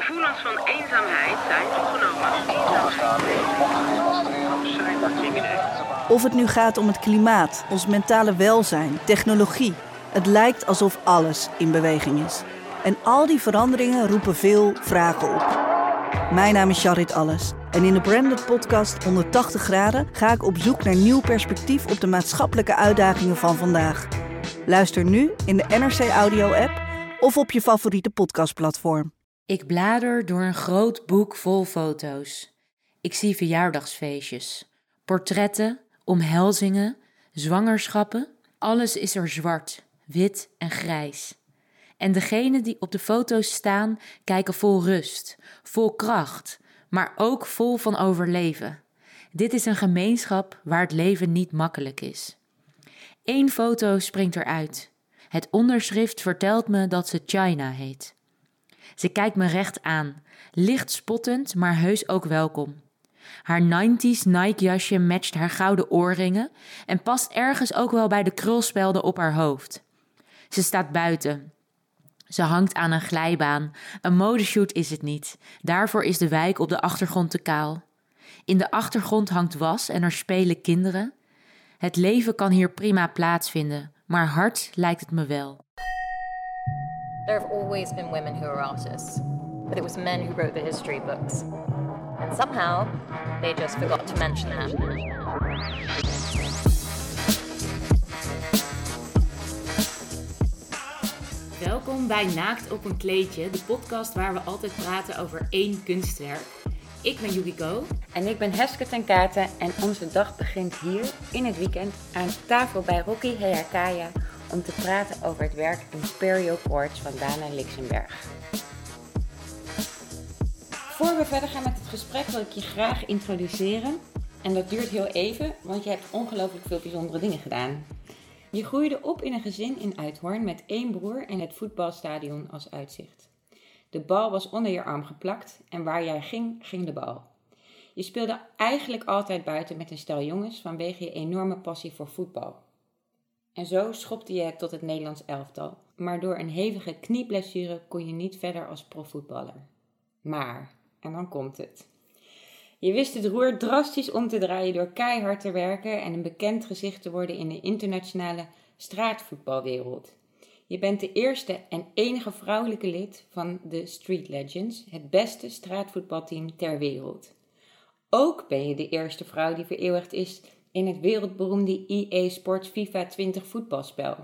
Gevoelens van eenzaamheid zijn toegenomen. Of het nu gaat om het klimaat, ons mentale welzijn, technologie. Het lijkt alsof alles in beweging is. En al die veranderingen roepen veel vragen op. Mijn naam is Charit Alles. En in de Branded Podcast 180 graden ga ik op zoek naar nieuw perspectief op de maatschappelijke uitdagingen van vandaag. Luister nu in de NRC Audio app of op je favoriete podcastplatform. Ik blader door een groot boek vol foto's. Ik zie verjaardagsfeestjes, portretten, omhelzingen, zwangerschappen. Alles is er zwart, wit en grijs. En degenen die op de foto's staan, kijken vol rust, vol kracht, maar ook vol van overleven. Dit is een gemeenschap waar het leven niet makkelijk is. Eén foto springt eruit. Het onderschrift vertelt me dat ze China heet. Ze kijkt me recht aan, licht spottend, maar heus ook welkom. Haar 90s Nike jasje matcht haar gouden oorringen en past ergens ook wel bij de krulspelden op haar hoofd. Ze staat buiten. Ze hangt aan een glijbaan. Een modeshoot is het niet. Daarvoor is de wijk op de achtergrond te kaal. In de achtergrond hangt was en er spelen kinderen. Het leven kan hier prima plaatsvinden, maar hard lijkt het me wel. There have always been women who are artists, but it was men who wrote the history books. And somehow, they just forgot to mention that. Welkom bij Naakt op een kleedje, de podcast waar we altijd praten over één kunstwerk. Ik ben Yukiko. En ik ben Heske ten Katen en onze dag begint hier in het weekend aan tafel bij Rocky Hayakaya om te praten over het werk Imperial Quartz van Dana Lixenberg. Voor we verder gaan met het gesprek wil ik je graag introduceren. En dat duurt heel even, want je hebt ongelooflijk veel bijzondere dingen gedaan. Je groeide op in een gezin in Uithoorn met één broer en het voetbalstadion als uitzicht. De bal was onder je arm geplakt en waar jij ging, ging de bal. Je speelde eigenlijk altijd buiten met een stel jongens vanwege je enorme passie voor voetbal. En zo schopte je het tot het Nederlands elftal, maar door een hevige knieblessure kon je niet verder als profvoetballer. Maar, en dan komt het. Je wist het roer drastisch om te draaien door keihard te werken en een bekend gezicht te worden in de internationale straatvoetbalwereld. Je bent de eerste en enige vrouwelijke lid van de Street Legends, het beste straatvoetbalteam ter wereld. Ook ben je de eerste vrouw die vereeuwigd is in het wereldberoemde EA Sports FIFA 20 voetbalspel.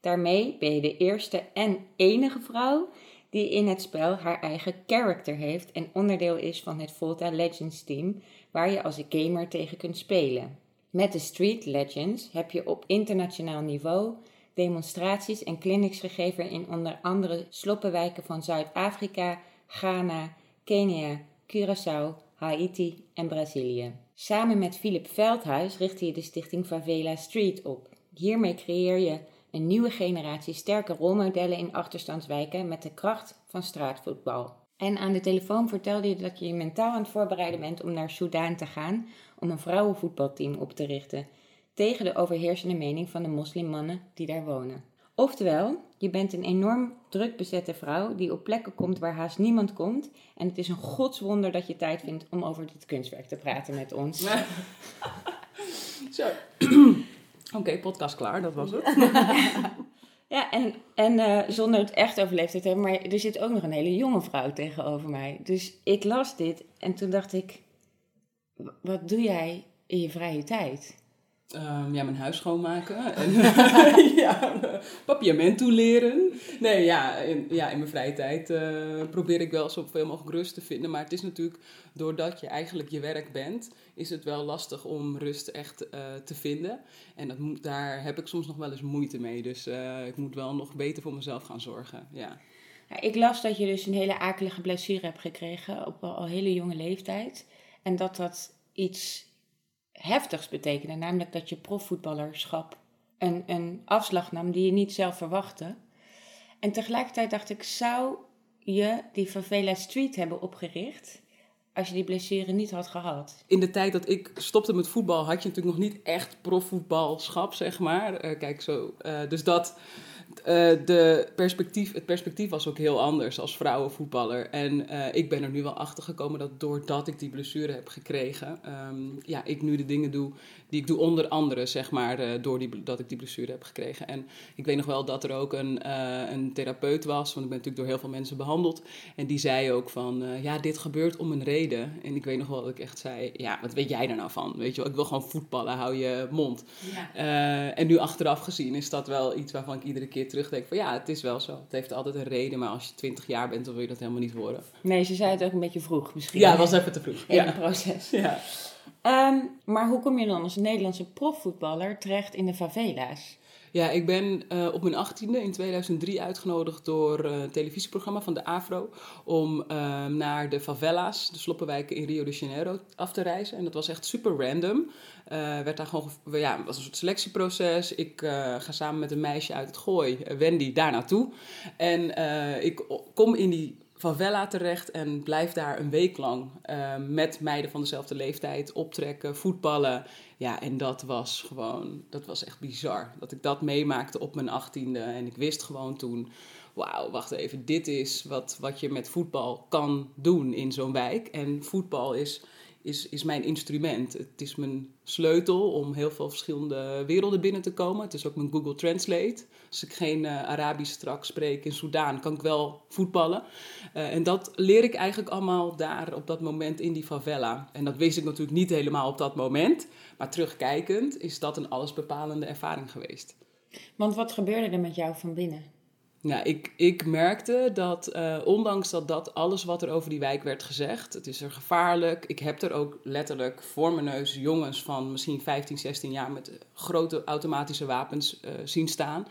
Daarmee ben je de eerste en enige vrouw die in het spel haar eigen character heeft en onderdeel is van het Volta Legends team, waar je als gamer tegen kunt spelen. Met de Street Legends heb je op internationaal niveau demonstraties en clinics gegeven in onder andere sloppenwijken van Zuid-Afrika, Ghana, Kenia, Curaçao, Haiti en Brazilië. Samen met Philip Veldhuis richtte je de stichting Favela Street op. Hiermee creëer je een nieuwe generatie sterke rolmodellen in achterstandswijken met de kracht van straatvoetbal. En aan de telefoon vertelde je dat je je mentaal aan het voorbereiden bent om naar Soudaan te gaan om een vrouwenvoetbalteam op te richten tegen de overheersende mening van de moslimmannen die daar wonen. Oftewel, je bent een enorm druk bezette vrouw die op plekken komt waar haast niemand komt. En het is een godswonder dat je tijd vindt om over dit kunstwerk te praten met ons. Zo. Oké, podcast klaar, dat was het. Ja, en, en eh, zonder het echt over leeftijd te hebben, maar er zit ook nog een hele jonge vrouw tegenover mij. Dus ik las dit en toen dacht ik, "W- wat doe jij in je vrije tijd? Ehm, ja, mijn huis schoonmaken. En ja, toeleren. Nee, ja in, ja, in mijn vrije tijd eh, probeer ik wel zoveel mogelijk rust te vinden. Maar het is natuurlijk, doordat je eigenlijk je werk bent, is het wel lastig om rust echt eh, te vinden. En dat daar heb ik soms nog wel eens moeite mee. Dus eh, ik moet wel nog beter voor mezelf gaan zorgen. Ja. Ik las dat je dus een hele akelige blessure hebt gekregen op al hele jonge leeftijd. En dat dat iets heftigs betekende, namelijk dat je profvoetballerschap een, een afslag nam die je niet zelf verwachtte. En tegelijkertijd dacht ik, zou je die Favela Street hebben opgericht als je die blessure niet had gehad? in de tijd dat ik stopte met voetbal, had je natuurlijk nog niet echt profvoetbalschap, zeg maar. Eh, kijk, zo. eh, dus dat, de perspectief, het perspectief was ook heel anders als vrouwenvoetballer. En eh, ik ben er nu wel achter gekomen dat doordat ik die blessure heb gekregen, ehm, ja, ik nu de dingen doe die ik doe onder andere, zeg maar, uh, door die, dat ik die blessure heb gekregen. En ik weet nog wel dat er ook een, een therapeut was, want ik ben natuurlijk door heel veel mensen behandeld. En die zei ook van, ja, dit gebeurt om een reden. En ik weet nog wel dat ik echt zei, ja, wat weet jij daar nou van? Weet je wel, ik wil gewoon voetballen, hou je mond. Ja. en nu achteraf gezien is dat wel iets waarvan ik iedere keer terugdenk van ja, het is wel zo. Het heeft altijd een reden, maar als je 20 jaar bent, dan wil je dat helemaal niet worden. Nee, ze zei het ook een beetje vroeg misschien. Ja, het was even te vroeg. In het proces. Ja. Um, maar hoe kom je dan als Nederlandse profvoetballer terecht in de favela's? Ja, ik ben uh, op mijn achttiende in 2003 uitgenodigd door uh, het televisieprogramma van de AFRO om uh, naar de favela's, de sloppenwijken in Rio de Janeiro, af te reizen. En dat was echt super random. werd daar gewoon, ja, was een soort selectieproces. Ik ga samen met een meisje uit het Gooi, Wendy, daar naartoe. En ik kom in die favela terecht en blijf daar een week lang uh, met meiden van dezelfde leeftijd optrekken, voetballen. Ja, en dat was gewoon, dat was echt bizar. Dat ik dat meemaakte op mijn achttiende en ik wist gewoon toen, wauw, wacht even, dit is wat, wat je met voetbal kan doen in zo'n wijk. En voetbal is is, is mijn instrument. Het is mijn sleutel om heel veel verschillende werelden binnen te komen. Het is ook mijn Google Translate. Als ik geen uh, Arabisch straks spreek in Soudaan, kan ik wel voetballen. Uh, en dat leer ik eigenlijk allemaal daar op dat moment in die favela. En dat wist ik natuurlijk niet helemaal op dat moment. Maar terugkijkend is dat een allesbepalende ervaring geweest. Want wat gebeurde er met jou van binnen? Nou, ik, ik merkte dat, uh, ondanks dat dat alles wat er over die wijk werd gezegd, het is er gevaarlijk. Ik heb er ook letterlijk voor mijn neus jongens van misschien 15, 16 jaar met grote automatische wapens uh, zien staan.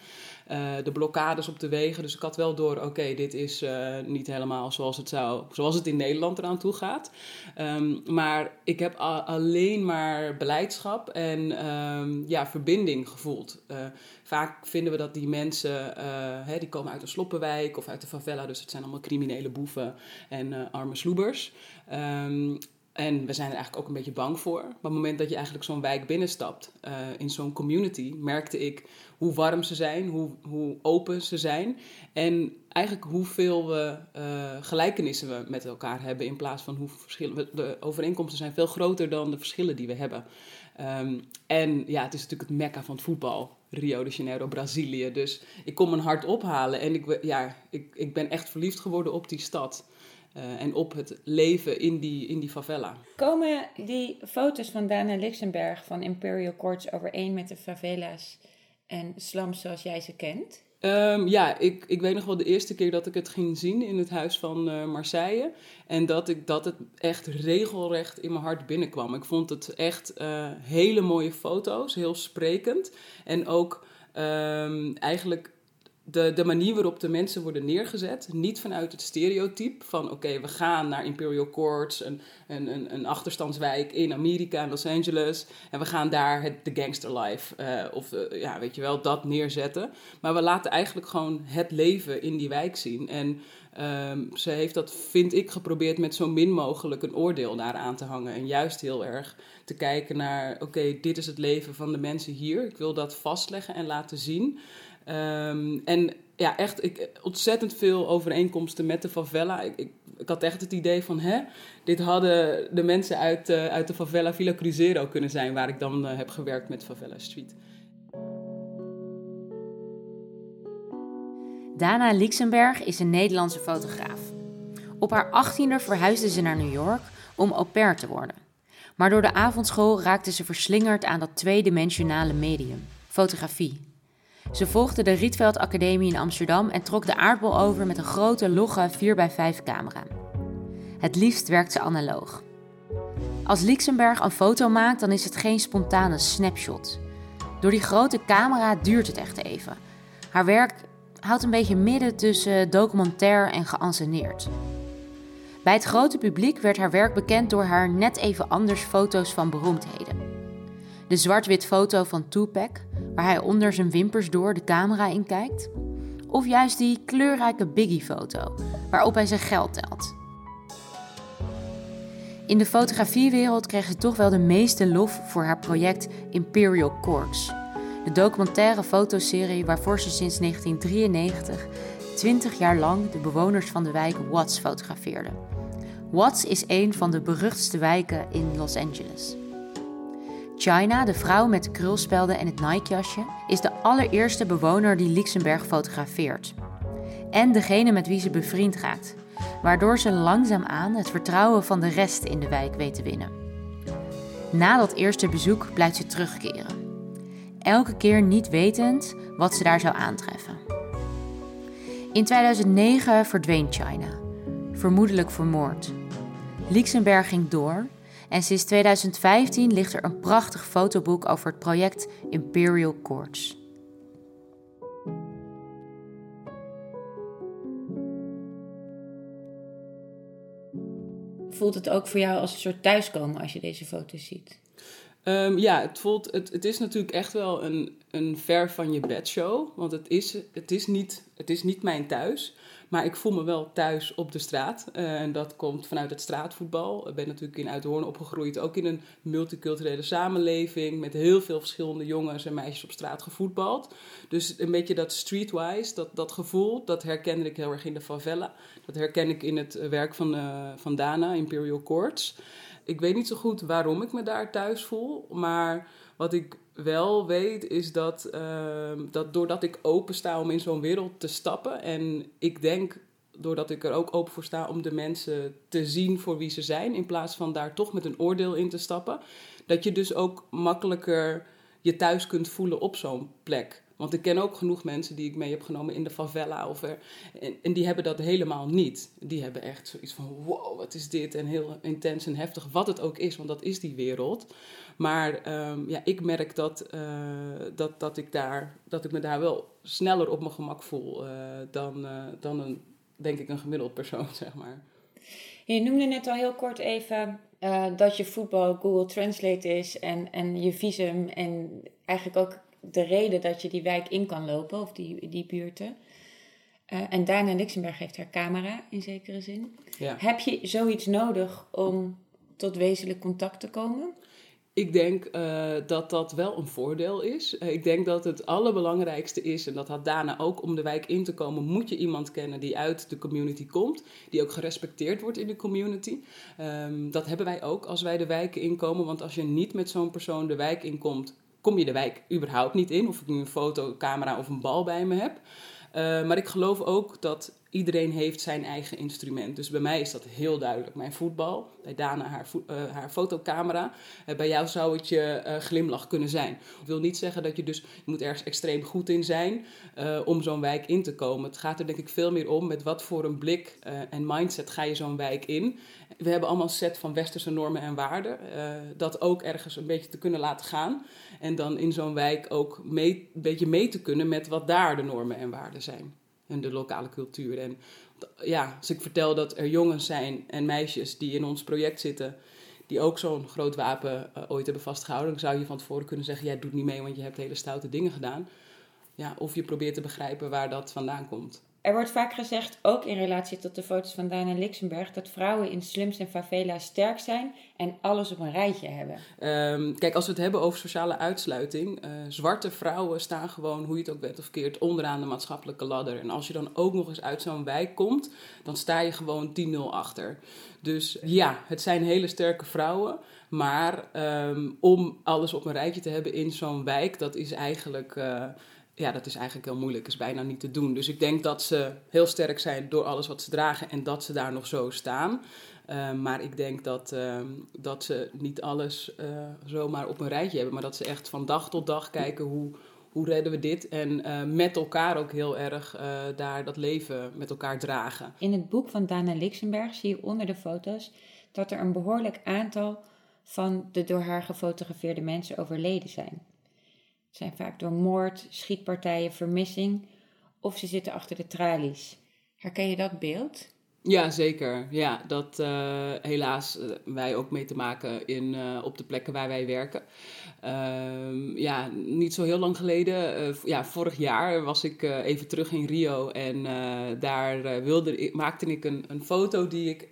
Uh, de blokkades op de wegen. Dus ik had wel door, oké, dit is uh, niet helemaal zoals het, zou, zoals het in Nederland eraan toe gaat. Um, maar ik heb alleen maar beleidschap en um, ja, verbinding gevoeld. Uh, vaak vinden we dat die mensen, hè, die komen uit een sloppenwijk of uit de favela, dus het zijn allemaal criminele boeven en arme sloebers. Um, en we zijn er eigenlijk ook een beetje bang voor. Maar op het moment dat je eigenlijk zo'n wijk binnenstapt, uh, in zo'n community, merkte ik hoe warm ze zijn, hoe, hoe open ze zijn. En eigenlijk hoeveel we, uh, gelijkenissen we met elkaar hebben in plaats van hoe verschillen. De overeenkomsten zijn veel groter dan de verschillen die we hebben. Um, en ja, het is natuurlijk het mekka van het voetbal. Rio de Janeiro, Brazilië. Dus ik kom mijn hart ophalen en ik, ja, ik, ik ben echt verliefd geworden op die stad. Uh, en op het leven in die, in die favela. Komen die foto's van Dana Lixenberg van Imperial Courts overeen met de favela's en slums zoals jij ze kent? Um, ja, ik, ik weet nog wel de eerste keer dat ik het ging zien in het huis van uh, Marseille. En dat, ik, dat het echt regelrecht in mijn hart binnenkwam. Ik vond het echt uh, hele mooie foto's, heel sprekend. En ook um, eigenlijk de, de manier waarop de mensen worden neergezet, niet vanuit het stereotype van oké, we gaan naar Imperial Courts, een, een, een, achterstandswijk in Amerika, in Los Angeles, en we gaan daar het, de gangster life, uh, of uh, ja, weet je wel, dat neerzetten. Maar we laten eigenlijk gewoon het leven in die wijk zien. En um, ze heeft dat, vind ik, geprobeerd met zo min mogelijk een oordeel daar aan te hangen. En juist heel erg te kijken naar, oké, dit is het leven van de mensen hier. Ik wil dat vastleggen en laten zien. Um, en ja, echt ik, ontzettend veel overeenkomsten met de favela. Ik, ik, had echt het idee van, hè, dit hadden de mensen uit, uh, uit de favela Villa Cruzeiro kunnen zijn, waar ik dan uh, heb gewerkt met Favela Street. Dana Lixenberg is een Nederlandse fotograaf. Op haar achttiende verhuisde ze naar New York om au pair te worden. Maar door de avondschool raakte ze verslingerd aan dat tweedimensionale medium, fotografie. Ze volgde de Rietveld Academie in Amsterdam en trok de aardbol over met een grote logge 4x5 camera. Het liefst werkt ze analoog. Als Lixenberg een foto maakt, dan is het geen spontane snapshot. Door die grote camera duurt het echt even. Haar werk houdt een beetje midden tussen documentair en geanceneerd. Bij het grote publiek werd haar werk bekend door haar net even anders foto's van beroemdheden. De zwart-wit foto van Tupac, waar hij onder zijn wimpers door de camera in kijkt. Of juist die kleurrijke Biggie-foto, waarop hij zijn geld telt. In de fotografiewereld kreeg ze toch wel de meeste lof voor haar project Imperial Courts. De documentaire fotoserie waarvoor ze sinds 1993 20 jaar lang de bewoners van de wijk Watts fotografeerde. Watts is een van de beruchtste wijken in Los Angeles. China, de vrouw met de krulspelden en het Nike-jasje, is de allereerste bewoner die Luxemburg fotografeert. En degene met wie ze bevriend raakt, waardoor ze langzaamaan het vertrouwen van de rest in de wijk weet te winnen. Na dat eerste bezoek blijft ze terugkeren. Elke keer niet wetend wat ze daar zou aantreffen. In 2009 verdween China, vermoedelijk vermoord. Luxemburg ging door en sinds 2015 ligt er een prachtig fotoboek over het project Imperial Courts. Voelt het ook voor jou als een soort thuiskomen als je deze foto's ziet? Um, ja, het, voelt, het, het is natuurlijk echt wel een, een ver van je bed show. Want het is, het, is niet, het is niet mijn thuis. Maar ik voel me wel thuis op de straat. Uh, en dat komt vanuit het straatvoetbal. Ik ben natuurlijk in Uithoorn opgegroeid. Ook in een multiculturele samenleving. Met heel veel verschillende jongens en meisjes op straat gevoetbald. Dus een beetje dat streetwise, dat, dat gevoel, dat herkende ik heel erg in de favela. Dat herken ik in het werk van, uh, van Dana, Imperial Courts ik weet niet zo goed waarom ik me daar thuis voel. Maar wat ik wel weet is dat, uh, dat doordat ik open sta om in zo'n wereld te stappen. En ik denk doordat ik er ook open voor sta om de mensen te zien voor wie ze zijn. In plaats van daar toch met een oordeel in te stappen. Dat je dus ook makkelijker je thuis kunt voelen op zo'n plek. Want ik ken ook genoeg mensen die ik mee heb genomen in de favela. Of er, en, en, die hebben dat helemaal niet. Die hebben echt zoiets van: wow, wat is dit? En heel intens en heftig, wat het ook is, want dat is die wereld. Maar um, ja, ik merk dat, uh, dat, dat, ik daar, dat ik me daar wel sneller op mijn gemak voel uh, dan, uh, dan een, denk ik, een gemiddeld persoon, zeg maar. Je noemde net al heel kort even dat je voetbal Google Translate is en, en je visum en eigenlijk ook de reden dat je die wijk in kan lopen, of die, die buurten. Uh, en Dana Luxemburg heeft haar camera in zekere zin. Ja. Heb je zoiets nodig om tot wezenlijk contact te komen? Ik denk uh, dat dat wel een voordeel is. Uh, ik denk dat het allerbelangrijkste is, en dat had Dana ook, om de wijk in te komen, moet je iemand kennen die uit de community komt, die ook gerespecteerd wordt in de community. Um, dat hebben wij ook als wij de wijken inkomen, want als je niet met zo'n persoon de wijk inkomt, kom je de wijk überhaupt niet in. Of ik nu een fotocamera of een bal bij me heb. Uh, maar ik geloof ook dat iedereen heeft zijn eigen instrument. Dus bij mij is dat heel duidelijk. Mijn voetbal, bij Dana haar, uh, haar fotocamera. Uh, bij jou zou het je uh, glimlach kunnen zijn. Ik wil niet zeggen dat je dus... Moet ergens extreem goed in zijn om zo'n wijk in te komen. Het gaat er denk ik veel meer om met wat voor een blik en mindset ga je zo'n wijk in. We hebben allemaal een set van westerse normen en waarden. dat ook ergens een beetje te kunnen laten gaan. En dan in zo'n wijk ook mee, een beetje mee te kunnen met wat daar de normen en waarden zijn en de lokale cultuur. En ja, als ik vertel dat er jongens zijn en meisjes die in ons project zitten, die ook zo'n groot wapen uh, ooit hebben vastgehouden, dan zou je van tevoren kunnen zeggen: jij doet niet mee, want je hebt hele stoute dingen gedaan. Ja, of je probeert te begrijpen waar dat vandaan komt. Er wordt vaak gezegd, ook in relatie tot de foto's van Dana Lixenberg, dat vrouwen in slums en favela's sterk zijn en alles op een rijtje hebben. Um, kijk, als we het hebben over sociale uitsluiting, uh, zwarte vrouwen staan gewoon, hoe je het ook bent of keert, onderaan de maatschappelijke ladder. En als je dan ook nog eens uit zo'n wijk komt, dan sta je gewoon 10-0 achter. Dus ja, het zijn hele sterke vrouwen. Maar um, om alles op een rijtje te hebben in zo'n wijk, dat is eigenlijk. Uh, ja, dat is eigenlijk heel moeilijk. is bijna niet te doen. Dus ik denk dat ze heel sterk zijn door alles wat ze dragen en dat ze daar nog zo staan. Uh, maar ik denk dat, uh, dat ze niet alles uh, zomaar op een rijtje hebben, maar dat ze echt van dag tot dag kijken hoe, hoe redden we dit. En met elkaar ook heel erg daar dat leven met elkaar dragen. In het boek van Dana Lixenberg zie je onder de foto's dat er een behoorlijk aantal van de door haar gefotografeerde mensen overleden zijn. Zijn vaak door moord, schietpartijen, vermissing of ze zitten achter de tralies. Herken je dat beeld? Ja, zeker. Ja, dat uh, helaas uh, wij ook mee te maken in, uh, op de plekken waar wij werken. Ehm, ja, niet zo heel lang geleden, ja, vorig jaar was ik even terug in Rio en daar wilde maakte ik een, een foto die ik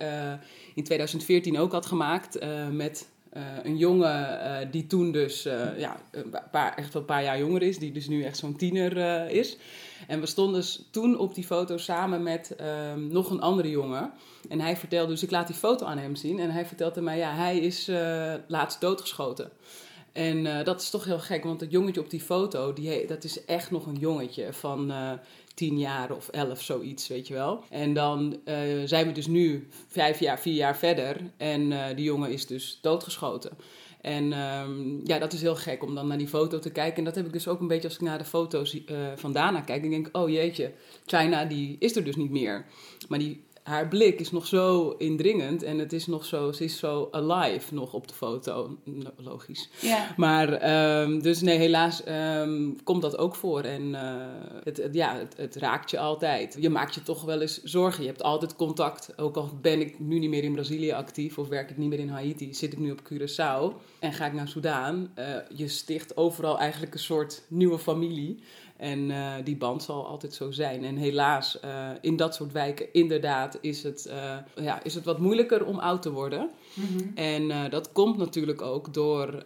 in 2014 ook had gemaakt met eh, een jongen eh, die toen dus eh, ja, een echt wel een paar jaar jonger is, die dus nu echt zo'n tiener eh, is. En we stonden dus toen op die foto samen met ehm, nog een andere jongen. En hij vertelde, dus ik laat die foto aan hem zien. En hij vertelde mij, ja, hij is eh, laatst doodgeschoten. En eh, dat is toch heel gek, want het jongetje op die foto, die, dat is echt nog een jongetje van eh tien jaar of elf, zoiets, weet je wel. En dan eh, zijn we dus nu vijf jaar, vier jaar verder en eh, die jongen is dus doodgeschoten. En ehm, ja, dat is heel gek om dan naar die foto te kijken. En dat heb ik dus ook een beetje als ik naar de foto's eh, van Dana kijk. Dan denk ik, oh jeetje, China die is er dus niet meer. Maar die, haar blik is nog zo indringend en het is nog zo, ze is zo alive nog op de foto. Logisch. Ja. Maar ehm, dus nee, helaas ehm, komt dat ook voor. En eh, het, het- ja, het, het raakt je altijd. Je maakt je toch wel eens zorgen. Je hebt altijd contact. Ook al ben ik nu niet meer in Brazilië actief of werk ik niet meer in Haiti, zit ik nu op Curaçao en ga ik naar Soudaan. Eh, je sticht overal eigenlijk een soort nieuwe familie. En eh, die band zal altijd zo zijn. En helaas, eh, in dat soort wijken, inderdaad, is het, eh, ja, is het wat moeilijker om oud te worden. En eh, dat komt natuurlijk ook door,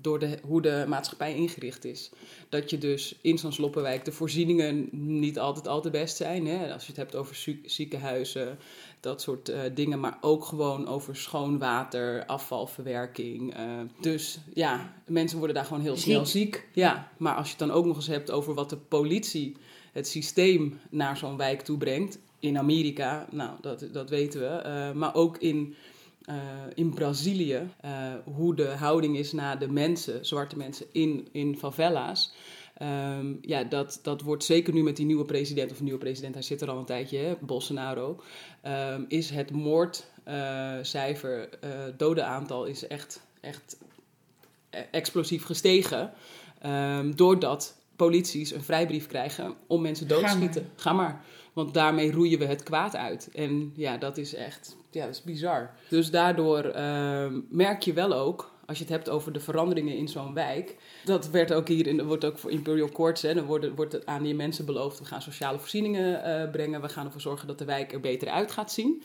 door de, hoe de maatschappij ingericht is. Dat je dus in zo'n sloppenwijk de voorzieningen niet altijd al te best zijn. Hè? Als je het hebt over zie- ziekenhuizen, dat soort eh, dingen. Maar ook gewoon over schoon water, afvalverwerking. eh. dus ja, mensen worden daar gewoon heel snel ziek. Ja, maar als je het dan ook nog eens hebt over wat de politie, het systeem naar zo'n wijk toe brengt. In Amerika, nou, dat, dat weten we. eh, maar ook in in Brazilië, hoe de houding is naar de mensen, zwarte mensen in, in favela's. Ehm, ja, dat, dat wordt zeker nu met die nieuwe president, of nieuwe president, hij zit er al een tijdje, hè, Bolsonaro, ehm, is het moordcijfer, eh dodenaantal is echt, echt eh, explosief gestegen. Ehm, doordat polities een vrijbrief krijgen om mensen dood te schieten. Ga maar. Want daarmee roeien we het kwaad uit. En ja, dat is echt ja, dat is bizar. Dus daardoor merk je wel ook, als je het hebt over de veranderingen in zo'n wijk. Dat werd ook hier, in, dat wordt ook voor Imperial Courts, hè, dan wordt, wordt het aan die mensen beloofd. We gaan sociale voorzieningen eh, brengen. We gaan ervoor zorgen dat de wijk er beter uit gaat zien.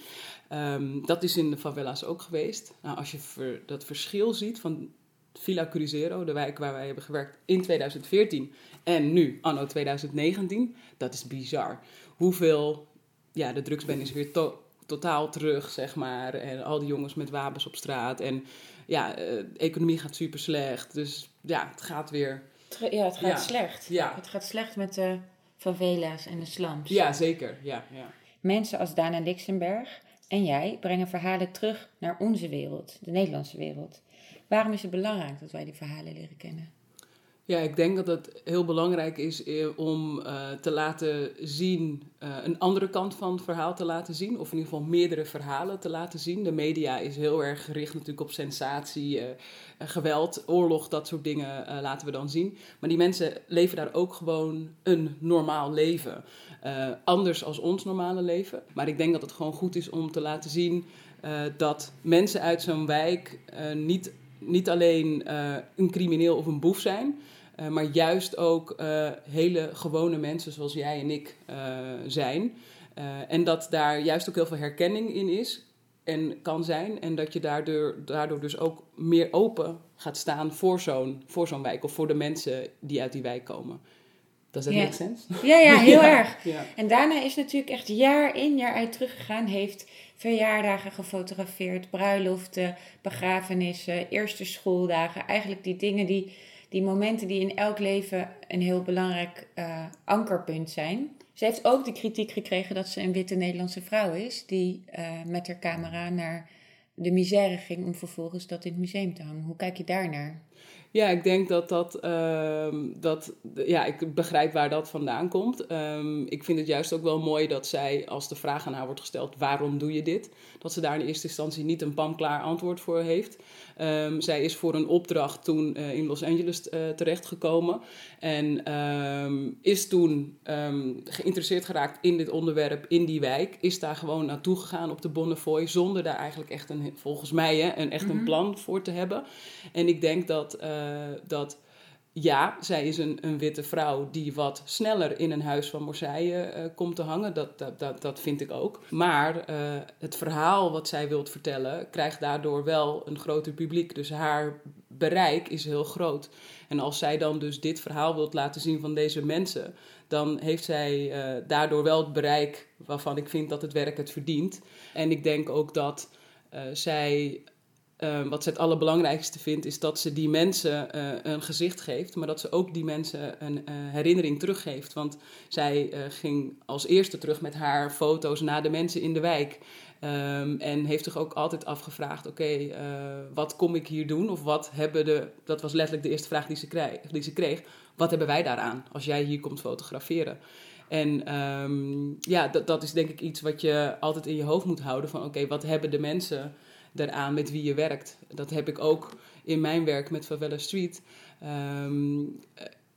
Ehm, dat is in de favela's ook geweest. Nou, als je dat verschil ziet van Villa Cruzeiro, de wijk waar wij hebben gewerkt in 2014 en nu, anno 2019, dat is bizar. Hoeveel, ja, de drugsband is weer to- totaal terug, zeg maar. En al die jongens met wapens op straat. En ja, eh, de economie gaat super slecht. Dus ja, het gaat weer. Ja, het gaat Ja. slecht. Ja. Het gaat slecht met de favela's en de slums. Ja, zeker. Ja, ja. Mensen als Dana Lixenberg en jij brengen verhalen terug naar onze wereld, de Nederlandse wereld. Waarom is het belangrijk dat wij die verhalen leren kennen? Ja, ik denk dat het heel belangrijk is eh, om eh, te laten zien, eh, een andere kant van het verhaal te laten zien. Of in ieder geval meerdere verhalen te laten zien. De media is heel erg gericht natuurlijk op sensatie, geweld, oorlog, dat soort dingen laten we dan zien. Maar die mensen leven daar ook gewoon een normaal leven. Anders als ons normale leven. Maar ik denk dat het gewoon goed is om te laten zien dat mensen uit zo'n wijk niet, niet alleen een crimineel of een boef zijn. Uh, maar juist ook uh, hele gewone mensen zoals jij en ik uh, zijn. En dat daar juist ook heel veel herkenning in is en kan zijn. En dat je daardoor, daardoor dus ook meer open gaat staan voor zo'n, voor zo'n wijk. Of voor de mensen die uit die wijk komen. That Ja. make sense? Ja, ja, heel Ja, erg. ja. En daarna is natuurlijk echt jaar in jaar uit teruggegaan. Heeft verjaardagen gefotografeerd, bruiloften, begrafenissen, eerste schooldagen. Eigenlijk die dingen, die, die momenten die in elk leven een heel belangrijk eh, ankerpunt zijn. Ze heeft ook de kritiek gekregen dat ze een witte Nederlandse vrouw is. Die eh, met haar camera naar de misère ging om vervolgens dat in het museum te hangen. Hoe kijk je daarnaar? Ja, ik denk dat dat, ehm, dat, ja, ik begrijp waar dat vandaan komt. Ehm, ik vind het juist ook wel mooi dat zij, als de vraag aan haar wordt gesteld, waarom doe je dit? Dat ze daar in eerste instantie niet een pamklaar antwoord voor heeft. Ehm, zij is voor een opdracht toen eh, in Los Angeles eh, terechtgekomen. En is toen geïnteresseerd geraakt in dit onderwerp, in die wijk. Is daar gewoon naartoe gegaan op de Bonnefoy, zonder daar eigenlijk echt een, volgens mij, hè, een, echt een plan voor te hebben. En ik denk dat, dat ja, zij is een, een witte vrouw die wat sneller in een huis van Marseille eh, komt te hangen. Dat, dat, dat, vind ik ook. Maar eh, het verhaal wat zij wilt vertellen krijgt daardoor wel een groter publiek. Dus haar bereik is heel groot. En als zij dan dus dit verhaal wilt laten zien van deze mensen, dan heeft zij eh, daardoor wel het bereik waarvan ik vind dat het werk het verdient. En ik denk ook dat zij Ehm, wat ze het allerbelangrijkste vindt, is dat ze die mensen uh, een gezicht geeft, maar dat ze ook die mensen een uh, herinnering teruggeeft. Want zij uh, ging als eerste terug met haar foto's naar de mensen in de wijk. Um, en heeft zich ook altijd afgevraagd: oké, wat kom ik hier doen? Of wat hebben de. Dat was letterlijk de eerste vraag die ze, kreeg, die ze kreeg. Wat hebben wij daaraan als jij hier komt fotograferen? En um, ja, dat, is denk ik iets wat je altijd in je hoofd moet houden: van oké, wat hebben de mensen daaraan met wie je werkt. Dat heb ik ook in mijn werk met Favela Street. Um,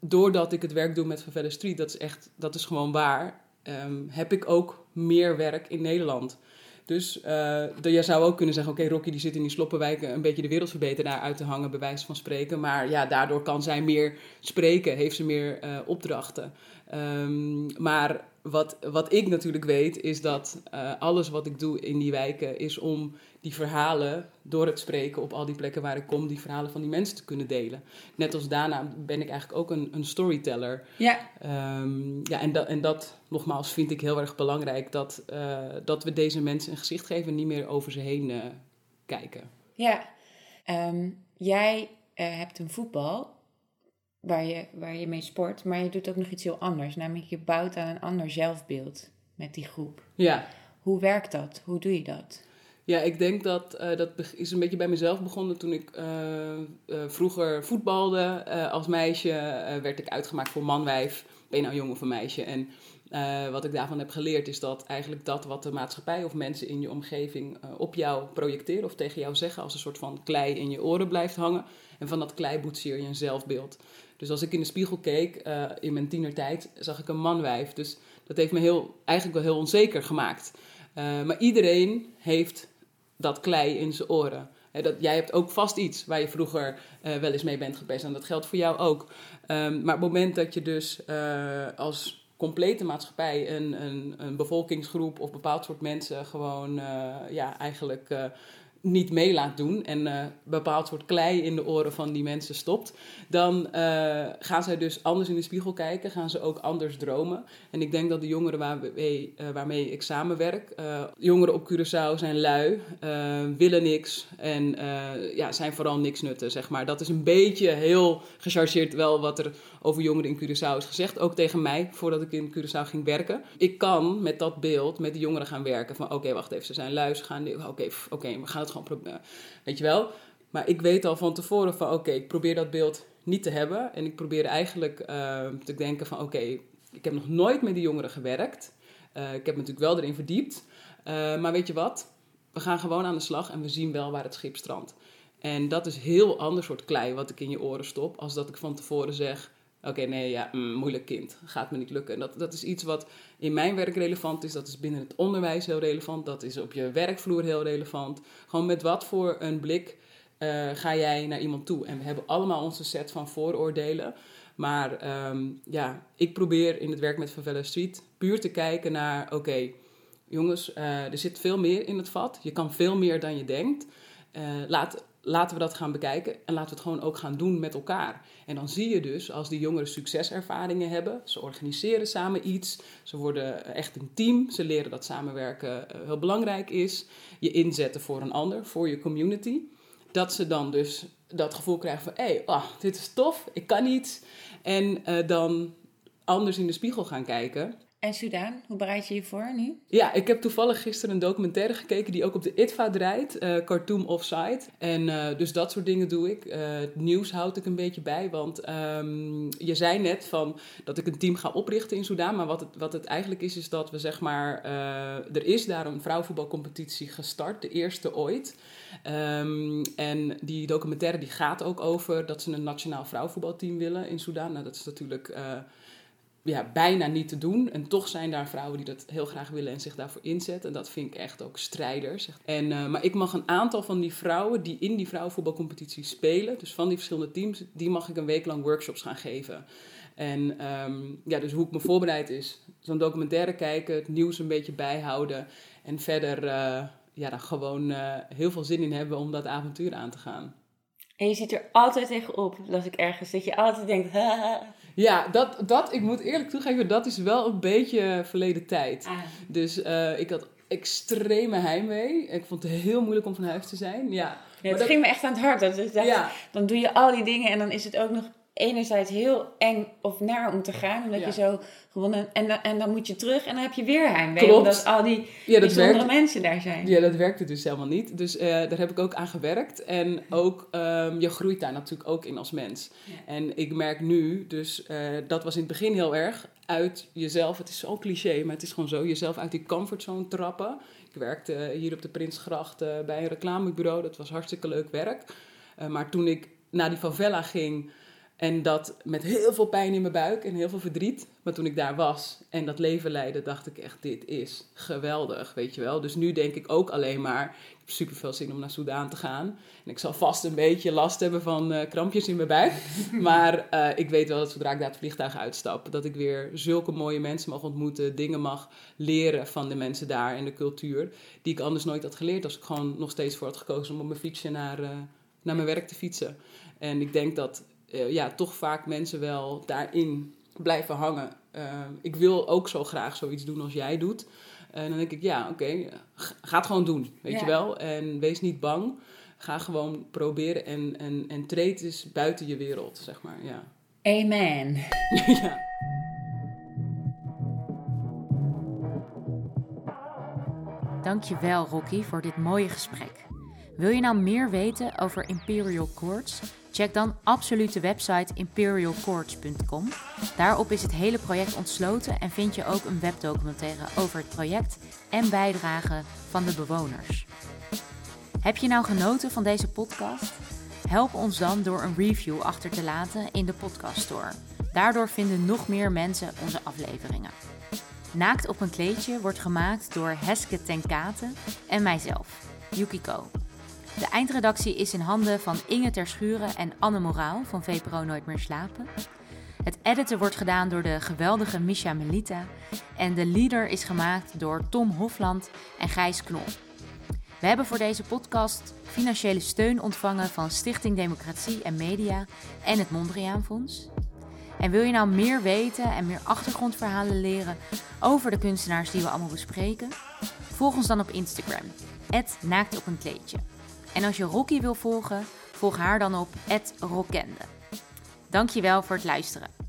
doordat ik het werk doe met Favela Street, dat is echt, dat is gewoon waar. Um, heb ik ook meer werk in Nederland. Dus uh, je zou ook kunnen zeggen: Oké, Rocky die zit in die sloppenwijken een beetje de wereldverbeteraar uit te hangen, bij wijze van spreken. Maar ja, daardoor kan zij meer spreken, heeft ze meer uh, opdrachten. Um, maar wat, wat ik natuurlijk weet, is dat uh, alles wat ik doe in die wijken is om die verhalen door het spreken op al die plekken waar ik kom, die verhalen van die mensen te kunnen delen. Net als daarna ben ik eigenlijk ook een, een storyteller. Ja. Um, ja, en dat, en dat, nogmaals, vind ik heel erg belangrijk, dat, uh, dat we deze mensen een gezicht geven en niet meer over ze heen uh, kijken. Ja, um, jij hebt een voetbal waar je, waar je mee sport, maar je doet ook nog iets heel anders. Namelijk je bouwt aan een ander zelfbeeld met die groep. Ja. Hoe werkt dat? Hoe doe je dat? Ja, ik denk dat uh, dat is een beetje bij mezelf begonnen toen ik uh, uh, vroeger voetbalde. als meisje werd ik uitgemaakt voor manwijf. Ben je nou jong of een meisje? En wat ik daarvan heb geleerd is dat eigenlijk dat wat de maatschappij of mensen in je omgeving op jou projecteren of tegen jou zeggen als een soort van klei in je oren blijft hangen. En van dat klei boetseer je een zelfbeeld. Dus als ik in de spiegel keek in mijn tienertijd, zag ik een manwijf. Dus dat heeft me heel, eigenlijk wel heel onzeker gemaakt. maar iedereen heeft dat klei in zijn oren. dat, jij hebt ook vast iets waar je vroeger uh, wel eens mee bent geweest. En dat geldt voor jou ook. Um, maar op het moment dat je dus als complete maatschappij een, een, een, bevolkingsgroep of bepaald soort mensen gewoon ja, eigenlijk niet mee laat doen en uh, bepaald soort klei in de oren van die mensen stopt, dan uh, gaan zij dus anders in de spiegel kijken, gaan ze ook anders dromen. En ik denk dat de jongeren waarmee, uh, waarmee ik samenwerk, jongeren op Curaçao zijn lui, willen niks en ja, zijn vooral niks nutten, zeg maar. Dat is een beetje heel gechargeerd wel wat er over jongeren in Curaçao is gezegd, ook tegen mij, voordat ik in Curaçao ging werken. Ik kan met dat beeld met de jongeren gaan werken van oké, wacht even, ze zijn lui, ze gaan, oké, okay, we gaan het gewoon proberen. Weet je wel? Maar ik weet al van tevoren van oké, ik probeer dat beeld niet te hebben. En ik probeer eigenlijk uh, te denken van oké, ik heb nog nooit met die jongeren gewerkt. Uh, ik heb me natuurlijk wel erin verdiept. Uh, maar weet je wat? We gaan gewoon aan de slag en we zien wel waar het schip strandt. En dat is heel ander soort klei wat ik in je oren stop. Als dat ik van tevoren zeg, oké, nee, ja, mm, moeilijk kind, gaat me niet lukken. En dat, dat is iets wat in mijn werk relevant is, dat is binnen het onderwijs heel relevant, dat is op je werkvloer heel relevant. Gewoon met wat voor een blik uh, ga jij naar iemand toe? En we hebben allemaal onze set van vooroordelen. Maar um, ja, ik probeer in het werk met Favela Street puur te kijken naar, oké, jongens, uh, er zit veel meer in het vat. Je kan veel meer dan je denkt. Uh, laat laten we dat gaan bekijken en laten we het gewoon ook gaan doen met elkaar. En dan zie je dus als die jongeren succeservaringen hebben, ze organiseren samen iets, ze worden echt een team, ze leren dat samenwerken heel belangrijk is, je inzetten voor een ander, voor je community, dat ze dan dus dat gevoel krijgen van hé, hey, oh, dit is tof, ik kan iets. En uh, dan anders in de spiegel gaan kijken. En Sudaan, hoe bereid je je voor nu? Ja, ik heb toevallig gisteren een documentaire gekeken die ook op de ITVA draait, uh, Khartoum Offside. En uh, dus dat soort dingen doe ik. Uh, het nieuws houd ik een beetje bij, want um, je zei net van dat ik een team ga oprichten in Soudaan. Maar wat het, wat het eigenlijk is, is dat we zeg maar, er is daar een vrouwenvoetbalcompetitie gestart, de eerste ooit. Um, en die documentaire die gaat ook over dat ze een nationaal vrouwenvoetbalteam willen in Soudaan. Nou, dat is natuurlijk ja, bijna niet te doen. En toch zijn daar vrouwen die dat heel graag willen en zich daarvoor inzetten. En dat vind ik echt ook strijders. En, uh, maar ik mag een aantal van die vrouwen die in die vrouwenvoetbalcompetitie spelen, dus van die verschillende teams, die mag ik een week lang workshops gaan geven. En um, ja, dus hoe ik me voorbereid is, zo'n documentaire kijken, het nieuws een beetje bijhouden en verder uh, ja, daar gewoon uh, heel veel zin in hebben om dat avontuur aan te gaan. En je zit er altijd tegenop, las ik ergens, dat je altijd denkt, Ja, dat, dat, ik moet eerlijk toegeven, dat is wel een beetje verleden tijd. Ah. Dus uh, ik had extreme heimwee. Ik vond het heel moeilijk om van huis te zijn. Ja, ja het dat... ging me echt aan het hart. Dat, dat, ja. Dan doe je al die dingen en dan is het ook nog enerzijds heel eng of naar om te gaan. Omdat Ja. je zo gewonnen... En, dan- en dan moet je terug en dan heb je weer heimwee. Klopt. Omdat al die Ja, dat bijzondere werkt. mensen daar zijn. Ja, dat werkte dus helemaal niet. Dus eh, daar heb ik ook aan gewerkt. En ook, ehm, je groeit daar natuurlijk ook in als mens. En ik merk nu, dus eh, dat was in het begin heel erg, uit jezelf, het is zo cliché, maar het is gewoon zo, jezelf uit die comfortzone trappen. Ik werkte hier op de Prinsgracht eh, bij een reclamebureau, dat was hartstikke leuk werk. Eh, maar toen ik naar die favela ging en dat met heel veel pijn in mijn buik en heel veel verdriet, maar toen ik daar was en dat leven leidde, dacht ik echt, dit is geweldig, weet je wel. Dus nu denk ik ook alleen maar, ik heb super veel zin om naar Soudaan te gaan. En ik zal vast een beetje last hebben van eh, krampjes in mijn buik. maar eh, ik weet wel dat zodra ik daar het vliegtuig uitstap, dat ik weer zulke mooie mensen mag ontmoeten, dingen mag leren van de mensen daar en de cultuur, die ik anders nooit had geleerd als ik gewoon nog steeds voor had gekozen om op mijn fietsje naar, eh, naar mijn werk te fietsen. En ik denk dat eh, ja, toch vaak mensen wel daarin blijven hangen. Eh, ik wil ook zo graag zoiets doen als jij doet. En dan denk ik, ja, oké, g- ga het gewoon doen, weet Ja. je wel. En wees niet bang. Ga gewoon proberen en, en, en treed eens buiten je wereld, zeg maar, ja. Amen. ja. Dankjewel Rocky voor dit mooie gesprek. Wil je nou meer weten over Imperial Courts? Check dan absoluut de website imperialcourts.com. Daarop is het hele project ontsloten en vind je ook een webdocumentaire over het project en bijdragen van de bewoners. Heb je nou genoten van deze podcast? Help ons dan door een review achter te laten in de Podcast Store. Daardoor vinden nog meer mensen onze afleveringen. Naakt op een kleedje wordt gemaakt door Heske Tenkate en mijzelf, Yukiko. De eindredactie is in handen van Inge Terschuren en Anne Moraal van VPRO Nooit meer slapen. Het editen wordt gedaan door de geweldige Misha Melita. En de leader is gemaakt door Tom Hofland en Gijs Knol. We hebben voor deze podcast financiële steun ontvangen van Stichting Democratie en Media en het Mondriaan Fonds. En wil je nou meer weten en meer achtergrondverhalen leren over de kunstenaars die we allemaal bespreken? Volg ons dan op Instagram, naakt op een kleedje. En als je Rocky wil volgen, volg haar dan op @rockende. Dankjewel voor het luisteren.